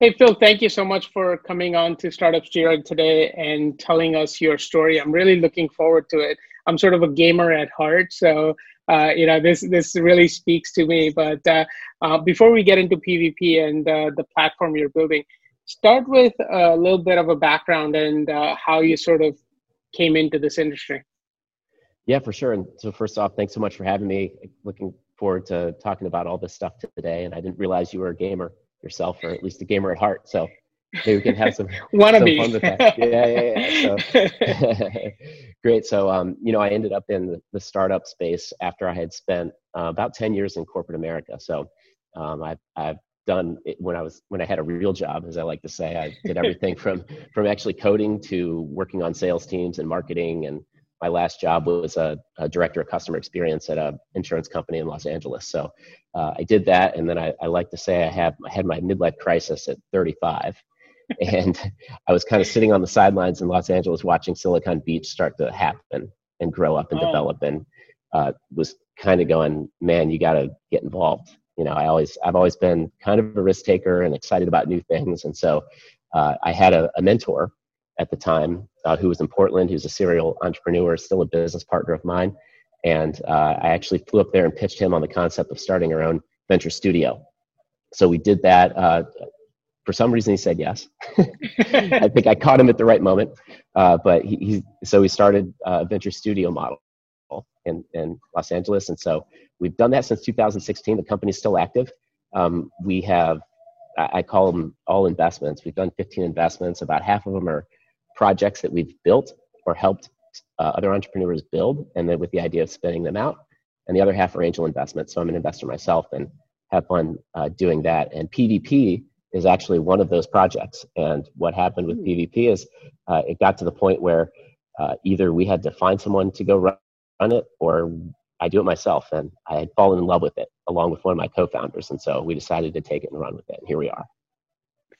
Hey, Phil, thank you so much for coming on to Startup Steroid today and telling us your story. I'm really looking forward to it. I'm sort of a gamer at heart, so uh, you know this this really speaks to me. But uh, uh, before we get into PvP and uh, the platform you're building, start with a little bit of a background and uh, how you sort of came into this industry. Yeah, for sure. And so first off, thanks so much for having me. Looking forward to talking about all this stuff today. And I didn't realize you were a gamer yourself, or at least a gamer at heart. So maybe we can have some, some fun with that. Yeah, yeah, yeah. So, great. So, um, you know, I ended up in the, the startup space after I had spent uh, about 10 years in corporate America. So, um, I've, I've done it when I was when I had a real job, as I like to say. I did everything from from actually coding to working on sales teams and marketing and my last job was a, a, director of customer experience at an insurance company in Los Angeles. So uh, I did that, and then I, I, like to say I have I had my midlife crisis at 35, and I was kind of sitting on the sidelines in Los Angeles watching Silicon Beach start to happen and grow up and oh. develop, and uh, was kind of going, man, you got to get involved. You know, I always I've always been kind of a risk taker and excited about new things, and so uh, I had a, a mentor at the time uh, who was in Portland, who's a serial entrepreneur, still a business partner of mine. And uh, I actually flew up there and pitched him on the concept of starting our own venture studio. So we did that. Uh, for some reason, he said yes. I think I caught him at the right moment. Uh, but he, he, so we started a venture studio model in, in Los Angeles. And so we've done that since 2016. The company's still active. Um, we have, I, I call them all investments. We've done 15 investments. About half of them are projects that we've built or helped uh, other entrepreneurs build, and then with the idea of spinning them out. And the other half are angel investments. So I'm an investor myself and have fun uh, doing that. And PvP is actually one of those projects. And what happened with PvP hmm. is uh, it got to the point where uh, either we had to find someone to go run, run it or I do it myself. And I had fallen in love with it along with one of my co founders. And so we decided to take it and run with it. And here we are.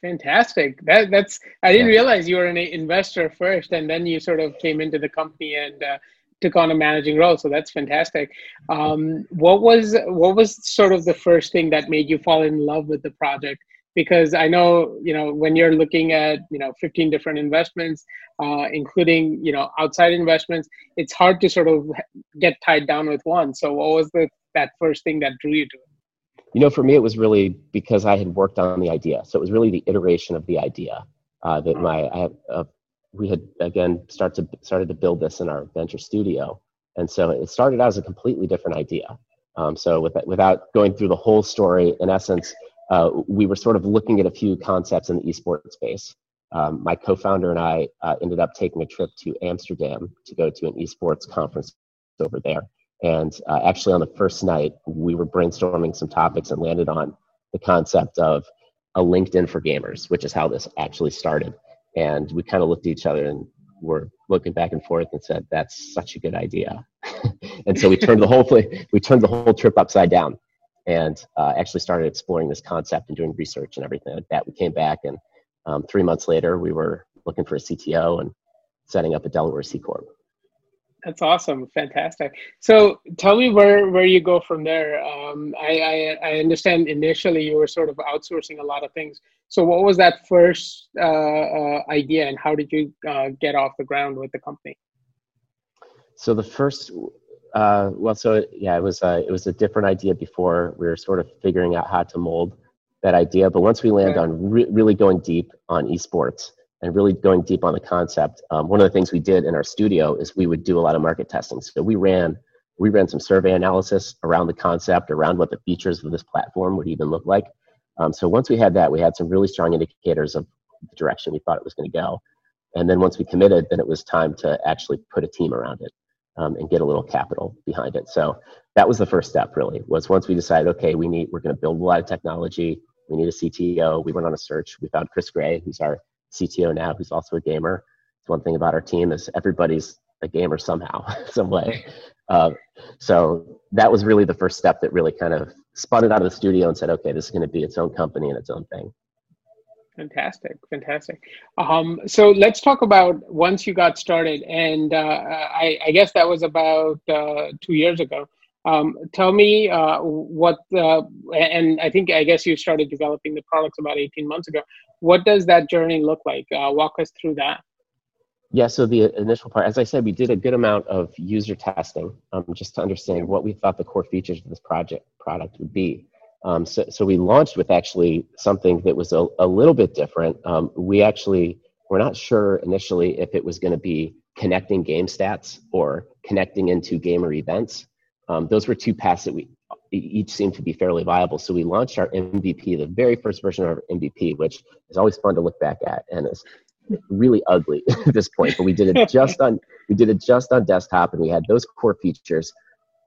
Fantastic. That that's I didn't yeah. realize you were an investor first, and then you sort of came into the company and uh, took on a managing role. So that's fantastic. Um, what was what was sort of the first thing that made you fall in love with the project? Because I know you know when you're looking at you know 15 different investments, uh, including you know outside investments, it's hard to sort of get tied down with one. So what was the that first thing that drew you to it? You know, for me, it was really because I had worked on the idea. So it was really the iteration of the idea uh, that my I uh, we had again start to started to build this in our venture studio, and so it started out as a completely different idea. Um, so with, without going through the whole story, in essence, uh, we were sort of looking at a few concepts in the esports space. Um, my co-founder and I uh, ended up taking a trip to Amsterdam to go to an esports conference over there. And uh, actually, on the first night, we were brainstorming some topics and landed on the concept of a LinkedIn for gamers, which is how this actually started. And we kind of looked at each other and were looking back and forth and said, "That's such a good idea." and so we turned the whole we turned the whole trip upside down, and uh, actually started exploring this concept and doing research and everything like that. We came back, and um, three months later, we were looking for a CTO and setting up a Delaware C corp. That's awesome, fantastic. So tell me where where you go from there. Um, I, I, I understand initially you were sort of outsourcing a lot of things. So what was that first uh, uh, idea, and how did you uh, get off the ground with the company? So the first, uh, well, so yeah, it was a, it was a different idea before. We were sort of figuring out how to mold that idea, but once we land okay. on re- really going deep on esports and really going deep on the concept, um, one of the things we did in our studio is we would do a lot of market testing. So we ran we ran some survey analysis around the concept, around what the features of this platform would even look like. Um, so once we had that, we had some really strong indicators of the direction we thought it was going to go. And then once we committed, then it was time to actually put a team around it um, and get a little capital behind it. So that was the first step, really. Was once we decided, okay, we need we're going to build a lot of technology. We need a CTO. We went on a search. We found Chris Gray, who's our CTO now, who's also a gamer. It's one thing about our team is everybody's a gamer somehow, some way. Uh, so that was really the first step that really kind of spun it out of the studio and said, okay, this is going to be its own company and its own thing. Fantastic, fantastic. Um, so let's talk about once you got started, and uh, I, I, guess that was about uh, two years ago. Um, tell me uh, what, uh, and I think I guess you started developing the products about 18 months ago. What does that journey look like? Uh, walk us through that. Yeah, so the initial part, as I said, we did a good amount of user testing um, just to understand what we thought the core features of this project product would be. Um, so, so we launched with actually something that was a, a little bit different. Um, we actually were not sure initially if it was going to be connecting game stats or connecting into gamer events. Um, those were two paths that we each seemed to be fairly viable. So we launched our MVP, the very first version of our MVP, which is always fun to look back at and is really ugly at this point, but we did it just on we did it just on desktop, and we had those core features,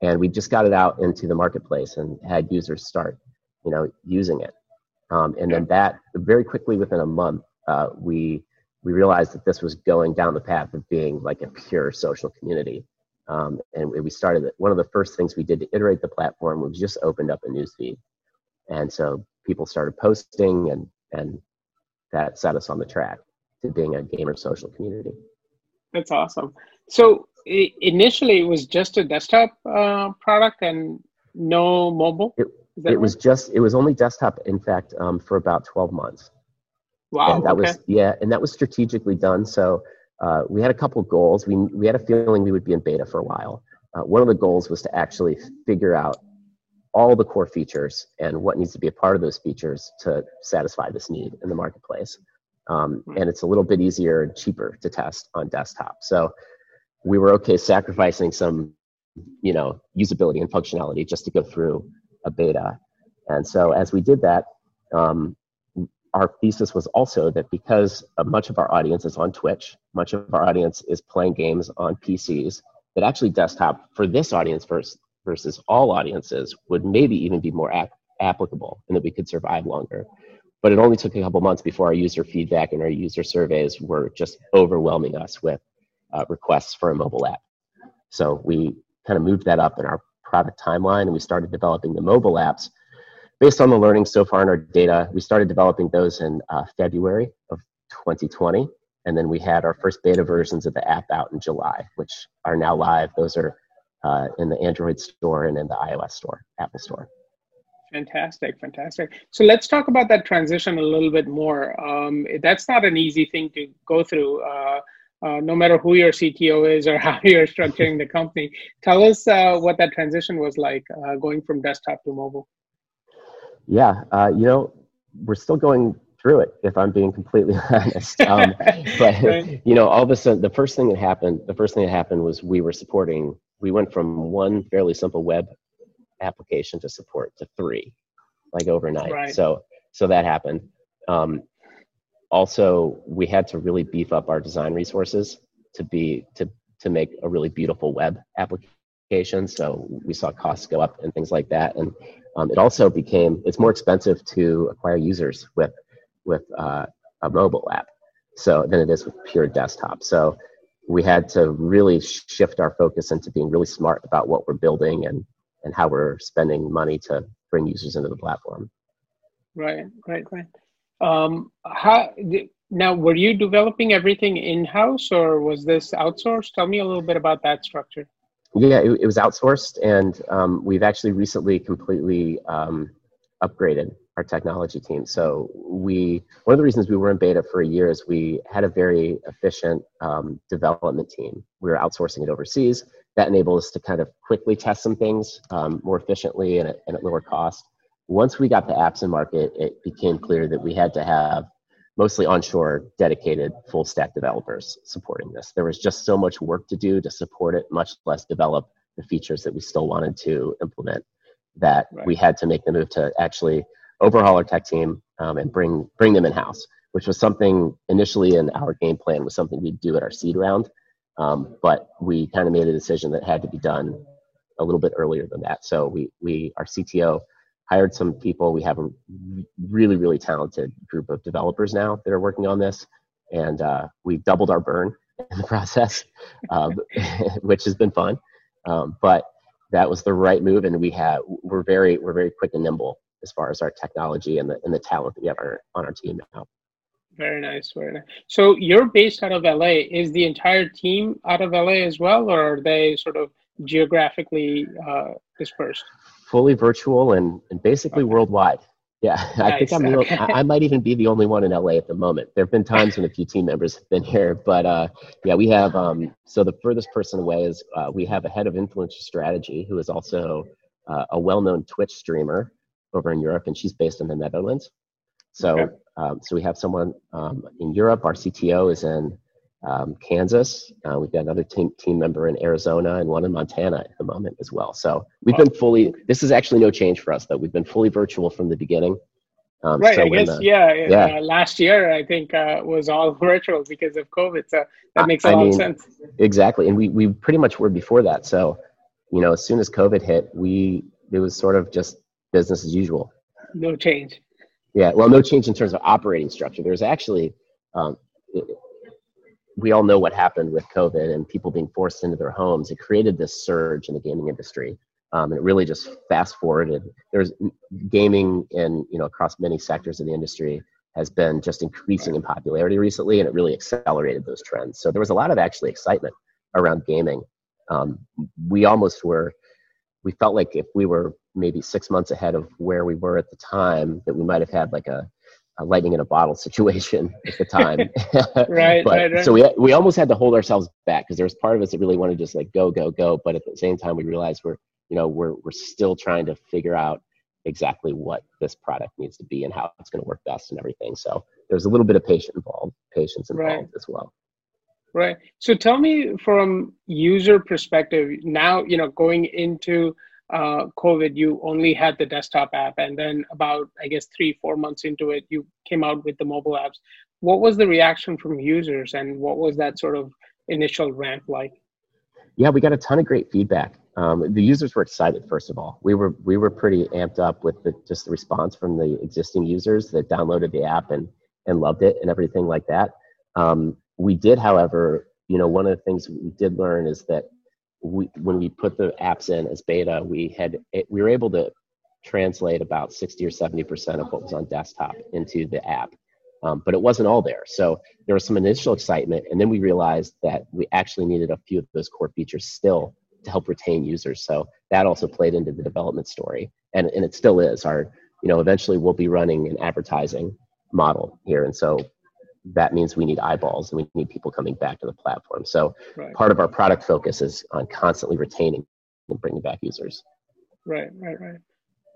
and we just got it out into the marketplace and had users start, you know, using it. Um, and then that very quickly within a month, uh, we we realized that this was going down the path of being like a pure social community. Um, and we started it. One of the first things we did to iterate the platform was just opened up a newsfeed, and so people started posting, and and that set us on the track to being a gamer social community. That's awesome. So initially, it was just a desktop uh, product and no mobile. It, it right? was just it was only desktop. In fact, um, for about twelve months. Wow. And that okay. was yeah, and that was strategically done. So uh, we had a couple goals. We we had a feeling we would be in beta for a while. Uh, one of the goals was to actually figure out all the core features and what needs to be a part of those features to satisfy this need in the marketplace um, hmm. and it's a little bit easier and cheaper to test on desktop. So we were okay sacrificing some, you know, usability and functionality just to go through a beta. And so as we did that, um, our thesis was also that because much of our audience is on Twitch, much of our audience is playing games on PCs, that actually desktop for this audience versus, versus all audiences would maybe even be more ap- applicable and that we could survive longer. But it only took a couple months before our user feedback and our user surveys were just overwhelming us with uh, requests for a mobile app. So we kind of moved that up in our product timeline and we started developing the mobile apps. Based on the learning so far in our data, we started developing those in uh, February of 2020. And then we had our first beta versions of the app out in July, which are now live. Those are uh, in the Android store and in the iOS store, Apple store. Fantastic, fantastic. So let's talk about that transition a little bit more. Um, that's not an easy thing to go through. Uh, uh, no matter who your CTO is or how you're structuring the company, tell us uh, what that transition was like uh, going from desktop to mobile. Yeah, uh, you know, we're still going through it. If I'm being completely honest, um, but right. you know, all of a sudden, the first thing that happened, the first thing that happened was we were supporting. We went from one fairly simple web application to support to three, like overnight. Right. So so that happened. Um, also, we had to really beef up our design resources to be to to make a really beautiful web application. So we saw costs go up and things like that, and um, it also became it's more expensive to acquire users with with uh, a mobile app so than it is with pure desktop. So we had to really shift our focus into being really smart about what we're building and and how we're spending money to bring users into the platform. Right, right, right. Um, how now? Were you developing everything in house, or was this outsourced? Tell me a little bit about that structure. Yeah, it, it was outsourced, and um, we've actually recently completely um, upgraded our technology team. So we one of the reasons we were in beta for a year is we had a very efficient um, development team. We were outsourcing it overseas that enabled us to kind of quickly test some things um, more efficiently and at, and at lower cost. Once we got the apps in market, it became clear that we had to have mostly onshore dedicated full stack developers supporting this. There was just so much work to do to support it, much less develop the features that we still wanted to implement that right. we had to make the move to actually overhaul our tech team um, and bring bring them in house, which was something initially in our game plan was something we'd do at our seed round. Um, but we kind of made a decision that had to be done a little bit earlier than that. So we, we our CTO hired some people. We have a really, really talented group of developers now that are working on this. And uh, we doubled our burn in the process, um, which has been fun. Um, but that was the right move. And we have, we're very, we're very quick and nimble as far as our technology and the, and the talent that we have our, on our team now. Very nice, very nice. So you're based out of LA. Is the entire team out of LA as well, or are they sort of geographically uh, dispersed? Fully virtual and, and basically okay. worldwide. Yeah, nice. I think I'm. Okay. I, I, might even be the only one in LA at the moment. There have been times when a few team members have been here, but uh, yeah, we have. Um, so the furthest person away is uh, we have a head of influencer strategy who is also uh, a well-known Twitch streamer over in Europe, and she's based in the Netherlands. So, okay. um, so we have someone um, in Europe. Our CTO is in um, Kansas. Uh, we've got another team team member in Arizona and one in Montana at the moment as well. So we've been fully. This is actually no change for us though. We've been fully virtual from the beginning. Um, right. So I guess the, yeah. yeah. Uh, last year I think uh, was all virtual because of COVID. So that makes a I lot mean, of sense. Exactly, and we we pretty much were before that. So you know, as soon as COVID hit, we it was sort of just business as usual. No change. Yeah. Well, no change in terms of operating structure. There's actually. Um, we all know what happened with COVID and people being forced into their homes. It created this surge in the gaming industry. Um, and it really just fast forwarded. There's gaming in, you know, across many sectors of the industry has been just increasing in popularity recently, and it really accelerated those trends. So there was a lot of actually excitement around gaming. Um, we almost were, we felt like if we were maybe six months ahead of where we were at the time, that we might have had like a a lightning in a bottle situation at the time. right, but, right, right. So we we almost had to hold ourselves back because there was part of us that really wanted to just like go go go, but at the same time we realized we're you know we're we're still trying to figure out exactly what this product needs to be and how it's going to work best and everything. So there's a little bit of patience involved, patience involved right. as well. Right. So tell me from user perspective now, you know, going into uh, COVID, you only had the desktop app, and then about I guess three four months into it, you came out with the mobile apps. What was the reaction from users, and what was that sort of initial ramp like? Yeah, we got a ton of great feedback. Um, the users were excited. First of all, we were we were pretty amped up with the, just the response from the existing users that downloaded the app and and loved it and everything like that. Um, we did, however, you know, one of the things we did learn is that we, when we put the apps in as beta, we had we were able to translate about 60 or 70 percent of what was on desktop into the app, um, but it wasn't all there. So there was some initial excitement, and then we realized that we actually needed a few of those core features still to help retain users. So that also played into the development story, and and it still is. Our you know eventually we'll be running an advertising model here, and so that means we need eyeballs and we need people coming back to the platform. So right. part of our product focus is on constantly retaining and bringing back users. Right, right, right.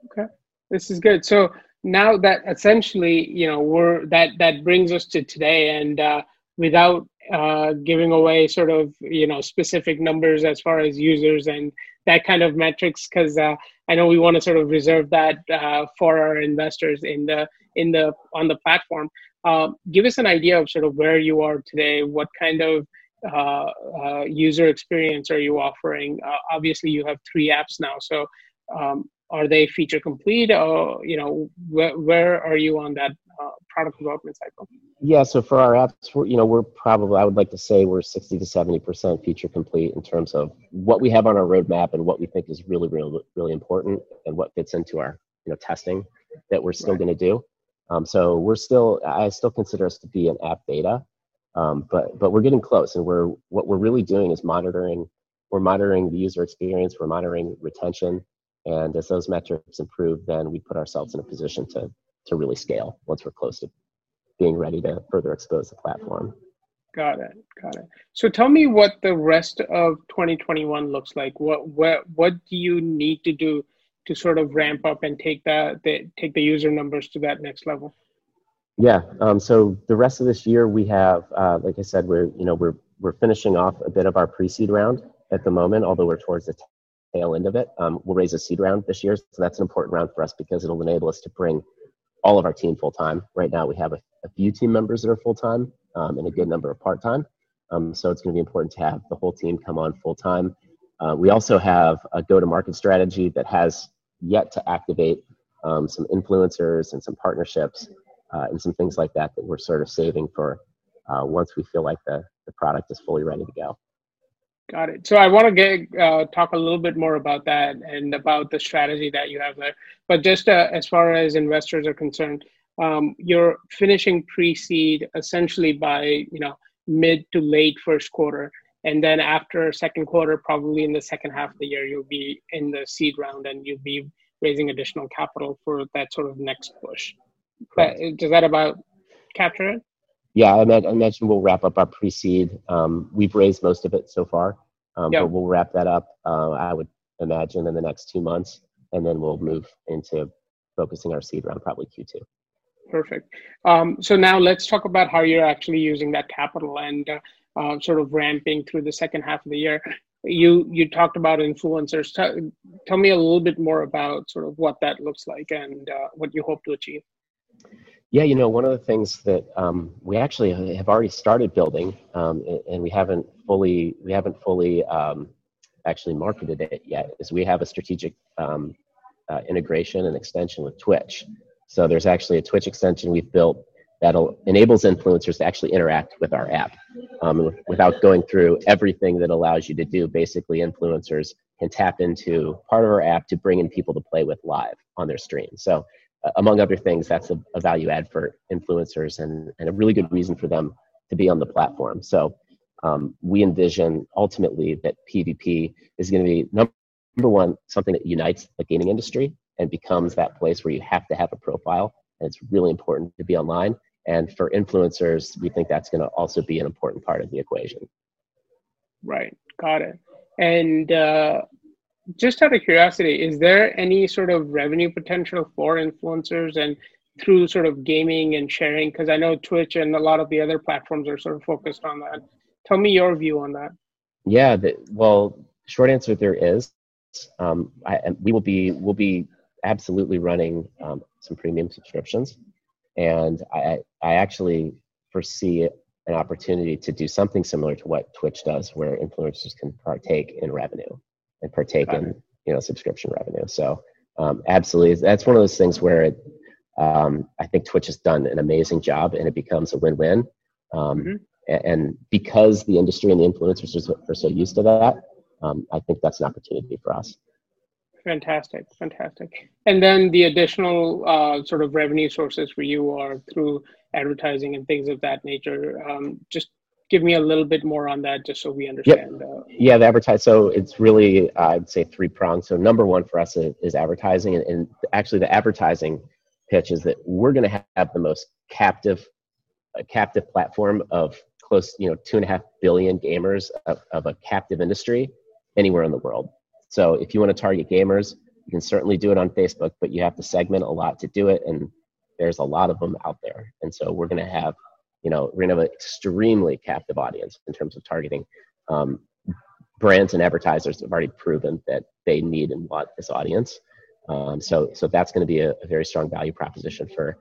Okay, this is good. So now that essentially, you know, we're that that brings us to today, and uh, without uh, giving away sort of you know specific numbers as far as users and that kind of metrics, because uh, I know we want to sort of reserve that uh, for our investors in the in the on the platform. Um, give us an idea of sort of where you are today. What kind of uh, uh, user experience are you offering? Obviously, you have three apps now. So, um, are they feature complete? Or you know, where, where are you on that uh, product development cycle? Yeah. So for our apps, we're, you know, we're probably I would like to say we're sixty to seventy percent feature complete in terms of what we have on our roadmap and what we think is really, really, really important and what fits into our you know testing that we're still right. going to do. Um, so we're still, I still consider us to be an app beta, um, but but we're getting close, and we're what we're really doing is monitoring. We're monitoring the user experience. We're monitoring retention, and as those metrics improve, then we put ourselves in a position to to really scale once we're close to being ready to further expose the platform. Got it. Got it. So tell me what the rest of 2021 looks like. What what what do you need to do to sort of ramp up and take that the, take the user numbers to that next level? Yeah. Um, so the rest of this year, we have, uh, like I said, we're you know we're we're finishing off a bit of our pre-seed round at the moment, although we're towards the tail end of it. Um, we'll raise a seed round this year, so that's an important round for us because it'll enable us to bring all of our team full time. Right now, we have a, a few team members that are full time um, and a good number of part time. Um, so it's going to be important to have the whole team come on full time. Uh, we also have a go to market strategy that has yet to activate um, some influencers and some partnerships uh, and some things like that that we're sort of saving for uh, once we feel like the, the product is fully ready to go. Got it. So I want to get uh, talk a little bit more about that and about the strategy that you have there. But just uh, as far as investors are concerned, um, you're finishing pre-seed essentially by you know mid to late first quarter, and then after second quarter, probably in the second half of the year, you'll be in the seed round and you'll be raising additional capital for that sort of next push. But does that about capture it? Yeah, I, mentioned we'll wrap up our pre-seed. Um, we've raised most of it so far, um, yep. but we'll wrap that up. Uh, I would imagine in the next two months, and then we'll move into focusing our seed round probably Q2. Perfect. Um, so now let's talk about how you're actually using that capital and uh, uh, sort of ramping through the second half of the year. You you talked about influencers. T- tell me a little bit more about sort of what that looks like and uh, what you hope to achieve. Yeah, you know, one of the things that um, we actually have already started building, um, and we haven't fully we haven't fully um, actually marketed it yet, is we have a strategic um, uh, integration and extension with Twitch. So there's actually a Twitch extension we've built that enables influencers to actually interact with our app um, without going through everything that allows you to do. Basically, influencers can tap into part of our app to bring in people to play with live on their stream. So, among other things, that's a, a, value add for influencers and, and a really good reason for them to be on the platform. So, um, we envision ultimately that PvP is going to be number one, something that unites the gaming industry and becomes that place where you have to have a profile and it's really important to be online. And for influencers, we think that's going to also be an important part of the equation. Right, got it. And uh, just out of curiosity, is there any sort of revenue potential for influencers and through sort of gaming and sharing? Because I know Twitch and a lot of the other platforms are sort of focused on that. Tell me your view on that. Yeah, the, well, short answer there is. Um, I, we will be we'll be absolutely running um, some premium subscriptions, and I, I actually foresee an opportunity to do something similar to what Twitch does, where influencers can partake in revenue and partake in you know subscription revenue. So um, absolutely, that's one of those things where it, um, I think Twitch has done an amazing job, and it becomes a win-win. Um, mm-hmm. And because the industry and the influencers are so used to that, um, I think that's an opportunity for us. Fantastic, fantastic. And then the additional uh, sort of revenue sources for you are through advertising and things of that nature. Um, just give me a little bit more on that, just so we understand. Yep. Uh, yeah, the advertise. So it's really, uh, I'd say, three pronged. So number one for us is, is advertising, and, and, actually the advertising pitch is that we're going to have the most captive, uh, captive platform of close, you know, two and a half billion gamers of, of a captive industry anywhere in the world. So if you want to target gamers, you can certainly do it on Facebook, but you have to segment a lot to do it, and there's a lot of them out there. And so we're going to have, you know, we're to have an extremely captive audience in terms of targeting. Um, brands and advertisers have already proven that they need and want this audience. Um, so, so that's going to be a, a, very strong value proposition for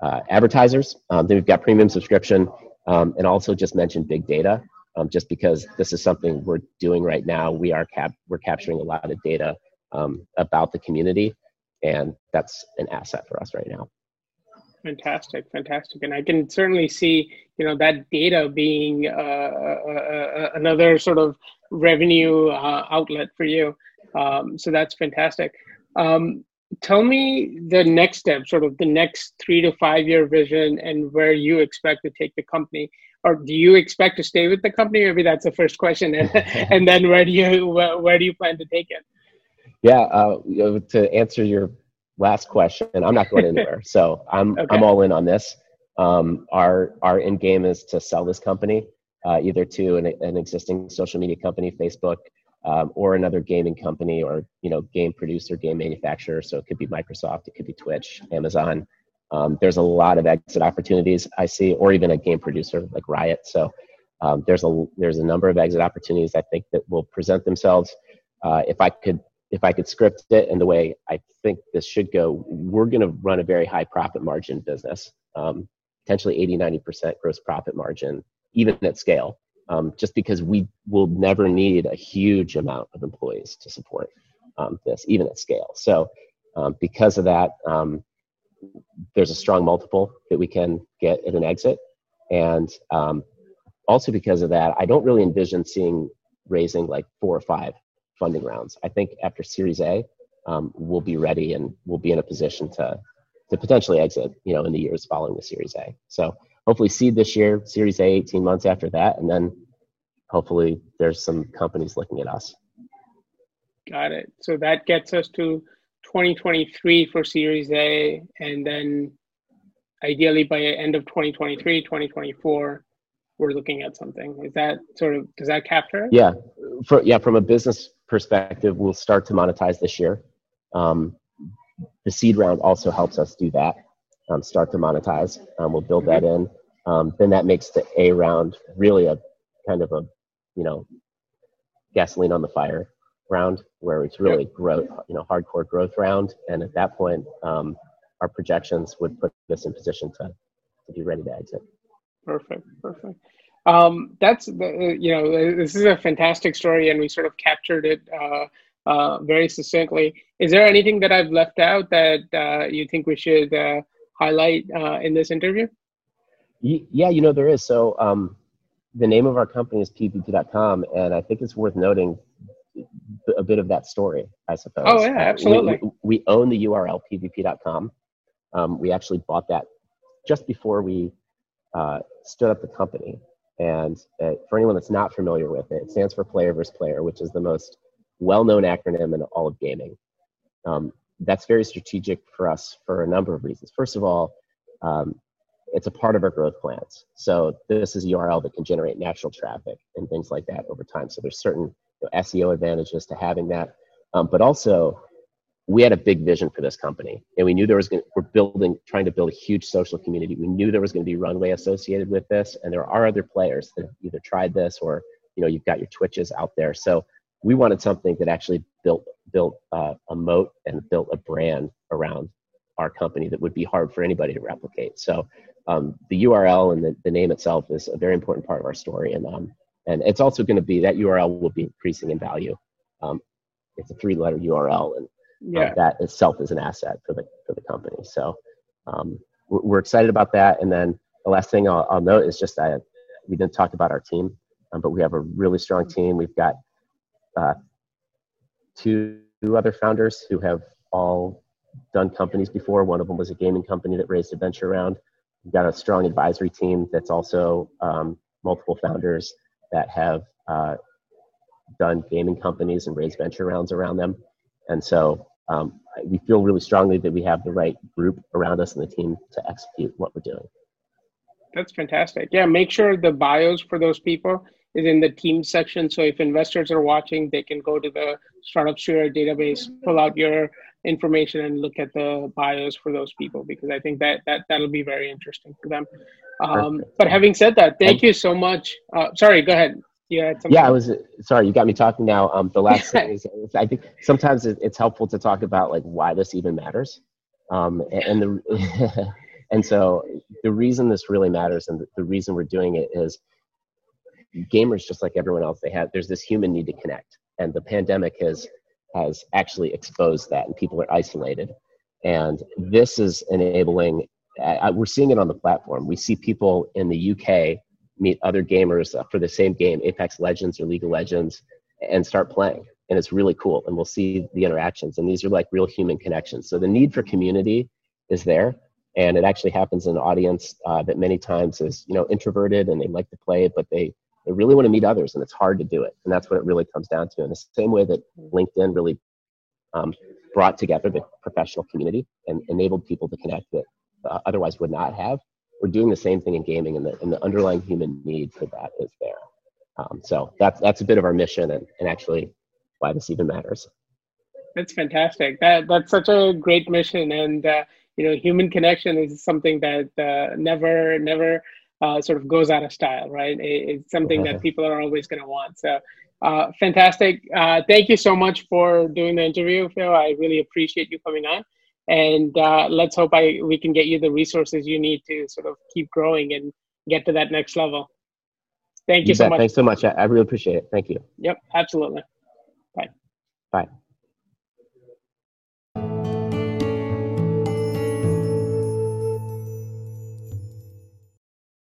uh, advertisers. Um, then we've got premium subscription, um, and also just mentioned big data um, just because this is something we're doing right now. We are cap- we're capturing a lot of data um, about the community, and that's an asset for us right now. Fantastic, fantastic, and I can certainly see you know that data being uh, uh, uh, uh another sort of revenue uh, outlet for you. Um, so that's fantastic. Um, tell me the next step, sort of the next three to five year vision, and where you expect to take the company or do you expect to stay with the company? Maybe that's the first question, and, and then where do you where, where, do you plan to take it? Yeah, uh, to answer your last question, I'm not going anywhere, so I'm okay. I'm all in on this. Um, our our end game is to sell this company uh, either to an, an, existing social media company, Facebook, um, or another gaming company, or you know, game producer, game manufacturer. So it could be Microsoft, it could be Twitch, Amazon. Um, there's a lot of exit opportunities I see, or even a game producer like Riot. So um, there's a there's a number of exit opportunities I think that will present themselves. Uh, if I could if I could script it and the way I think this should go, we're going to run a very high profit margin business, um, potentially 80, 90% gross profit margin, even at scale, um, just because we will never need a huge amount of employees to support um, this, even at scale. So um, because of that, um, there's a strong multiple that we can get at an exit. And um, also because of that, I don't really envision seeing raising like four or five funding rounds. I think after Series A, um, we'll be ready and we'll be in a position to to potentially exit, you know, in the years following the Series A. So hopefully seed this year, Series A 18 months after that, and then hopefully there's some companies looking at us. Got it. So that gets us to 2023 for Series A, and then ideally by end of 2023, 2024, we're looking at something. Is that sort of does that capture it? Yeah, for yeah, from a business perspective, we'll start to monetize this year. Um, the seed round also helps us do that. Um, start to monetize. Um, we'll build that in. Um, then that makes the A round really a kind of a you know gasoline on the fire round where it's really yep. growth, you know, hardcore growth round. And at that point, um, our projections would put us in position to, to be ready to exit. Perfect, perfect. Um, that's the, you know this is a fantastic story, and we sort of captured it uh, uh, very succinctly. Is there anything that I've left out that uh, you think we should uh, highlight uh, in this interview? Yeah, you know there is. So um, the name of our company is pvp.com, and I think it's worth noting a bit of that story, I suppose. Oh yeah, absolutely. We, we, we own the URL pvp.com. Um, we actually bought that just before we uh, stood up the company. And uh, for anyone that's not familiar with it, it stands for Player versus Player, which is the most well-known acronym in all of gaming. Um, that's very strategic for us for a number of reasons. First of all, um, it's a part of our growth plans. So this is a URL that can generate natural traffic and things like that over time. So there's certain you know, SEO advantages to having that, um, but also we had a big vision for this company, and we knew there was going we're building, trying to build a huge social community. We knew there was going to be runway associated with this, and there are other players that either tried this or you know you've got your Twitches out there. So we wanted something that actually built built uh, a moat and built a brand around our company that would be hard for anybody to replicate. So um, the URL and the, the name itself is a very important part of our story, and um, and it's also going to be that URL will be increasing in value. Um, it's a three-letter URL, and yeah. that itself is an asset for the for the company. So um, we're excited about that. And then the last thing I'll, I'll note is just that we didn't talk about our team, um, but we have a really strong team. We've got uh, two other founders who have all done companies before. One of them was a gaming company that raised a venture round. We've got a strong advisory team that's also um, multiple founders that have uh, done gaming companies and raised venture rounds around them. And so um, we feel really strongly that we have the right group around us and the team to execute what we're doing. That's fantastic. Yeah, make sure the bios for those people is in the team section. So if investors are watching, they can go to the Startup Sphere database, pull out your information, and look at the bios for those people because I think that that that'll be very interesting for them. Um, but having said that, thank you so much. Uh, sorry, go ahead. Yeah, yeah. I was sorry. You got me talking now. Um, the last thing is, I think sometimes it's helpful to talk about like why this even matters, um, and the and so the reason this really matters and the reason we're doing it is gamers just like everyone else they have there's this human need to connect and the pandemic has has actually exposed that and people are isolated and this is enabling uh, we're seeing it on the platform we see people in the uk meet other gamers for the same game apex legends or league of legends and start playing. And it's really cool and we'll see the interactions. And these are like real human connections. So the need for community is there and it actually happens in an audience uh, that many times is you know introverted and they like to play but they they really want to meet others and it's hard to do it. And that's what it really comes down to. In the same way that linkedin really um, brought together the professional community and enabled people to connect that uh, otherwise would not have we're doing the same thing in gaming and the, and the underlying human need for that is there. Um, so that's that's a bit of our mission and, and actually why this even matters. That's fantastic. That that's such a great mission and uh, you know human connection is something that uh, never never uh, sort of goes out of style right? It, it's something that people are always going to want. So uh, fantastic. Uh, thank you so much for doing the interview phil. I really appreciate you coming on and uh, let's hope I we can get you the resources you need to sort of keep growing and get to that next level. Thank you, you so bet. much. Thanks so much. I, I really appreciate it. Thank you. Yep, absolutely. Bye. Bye.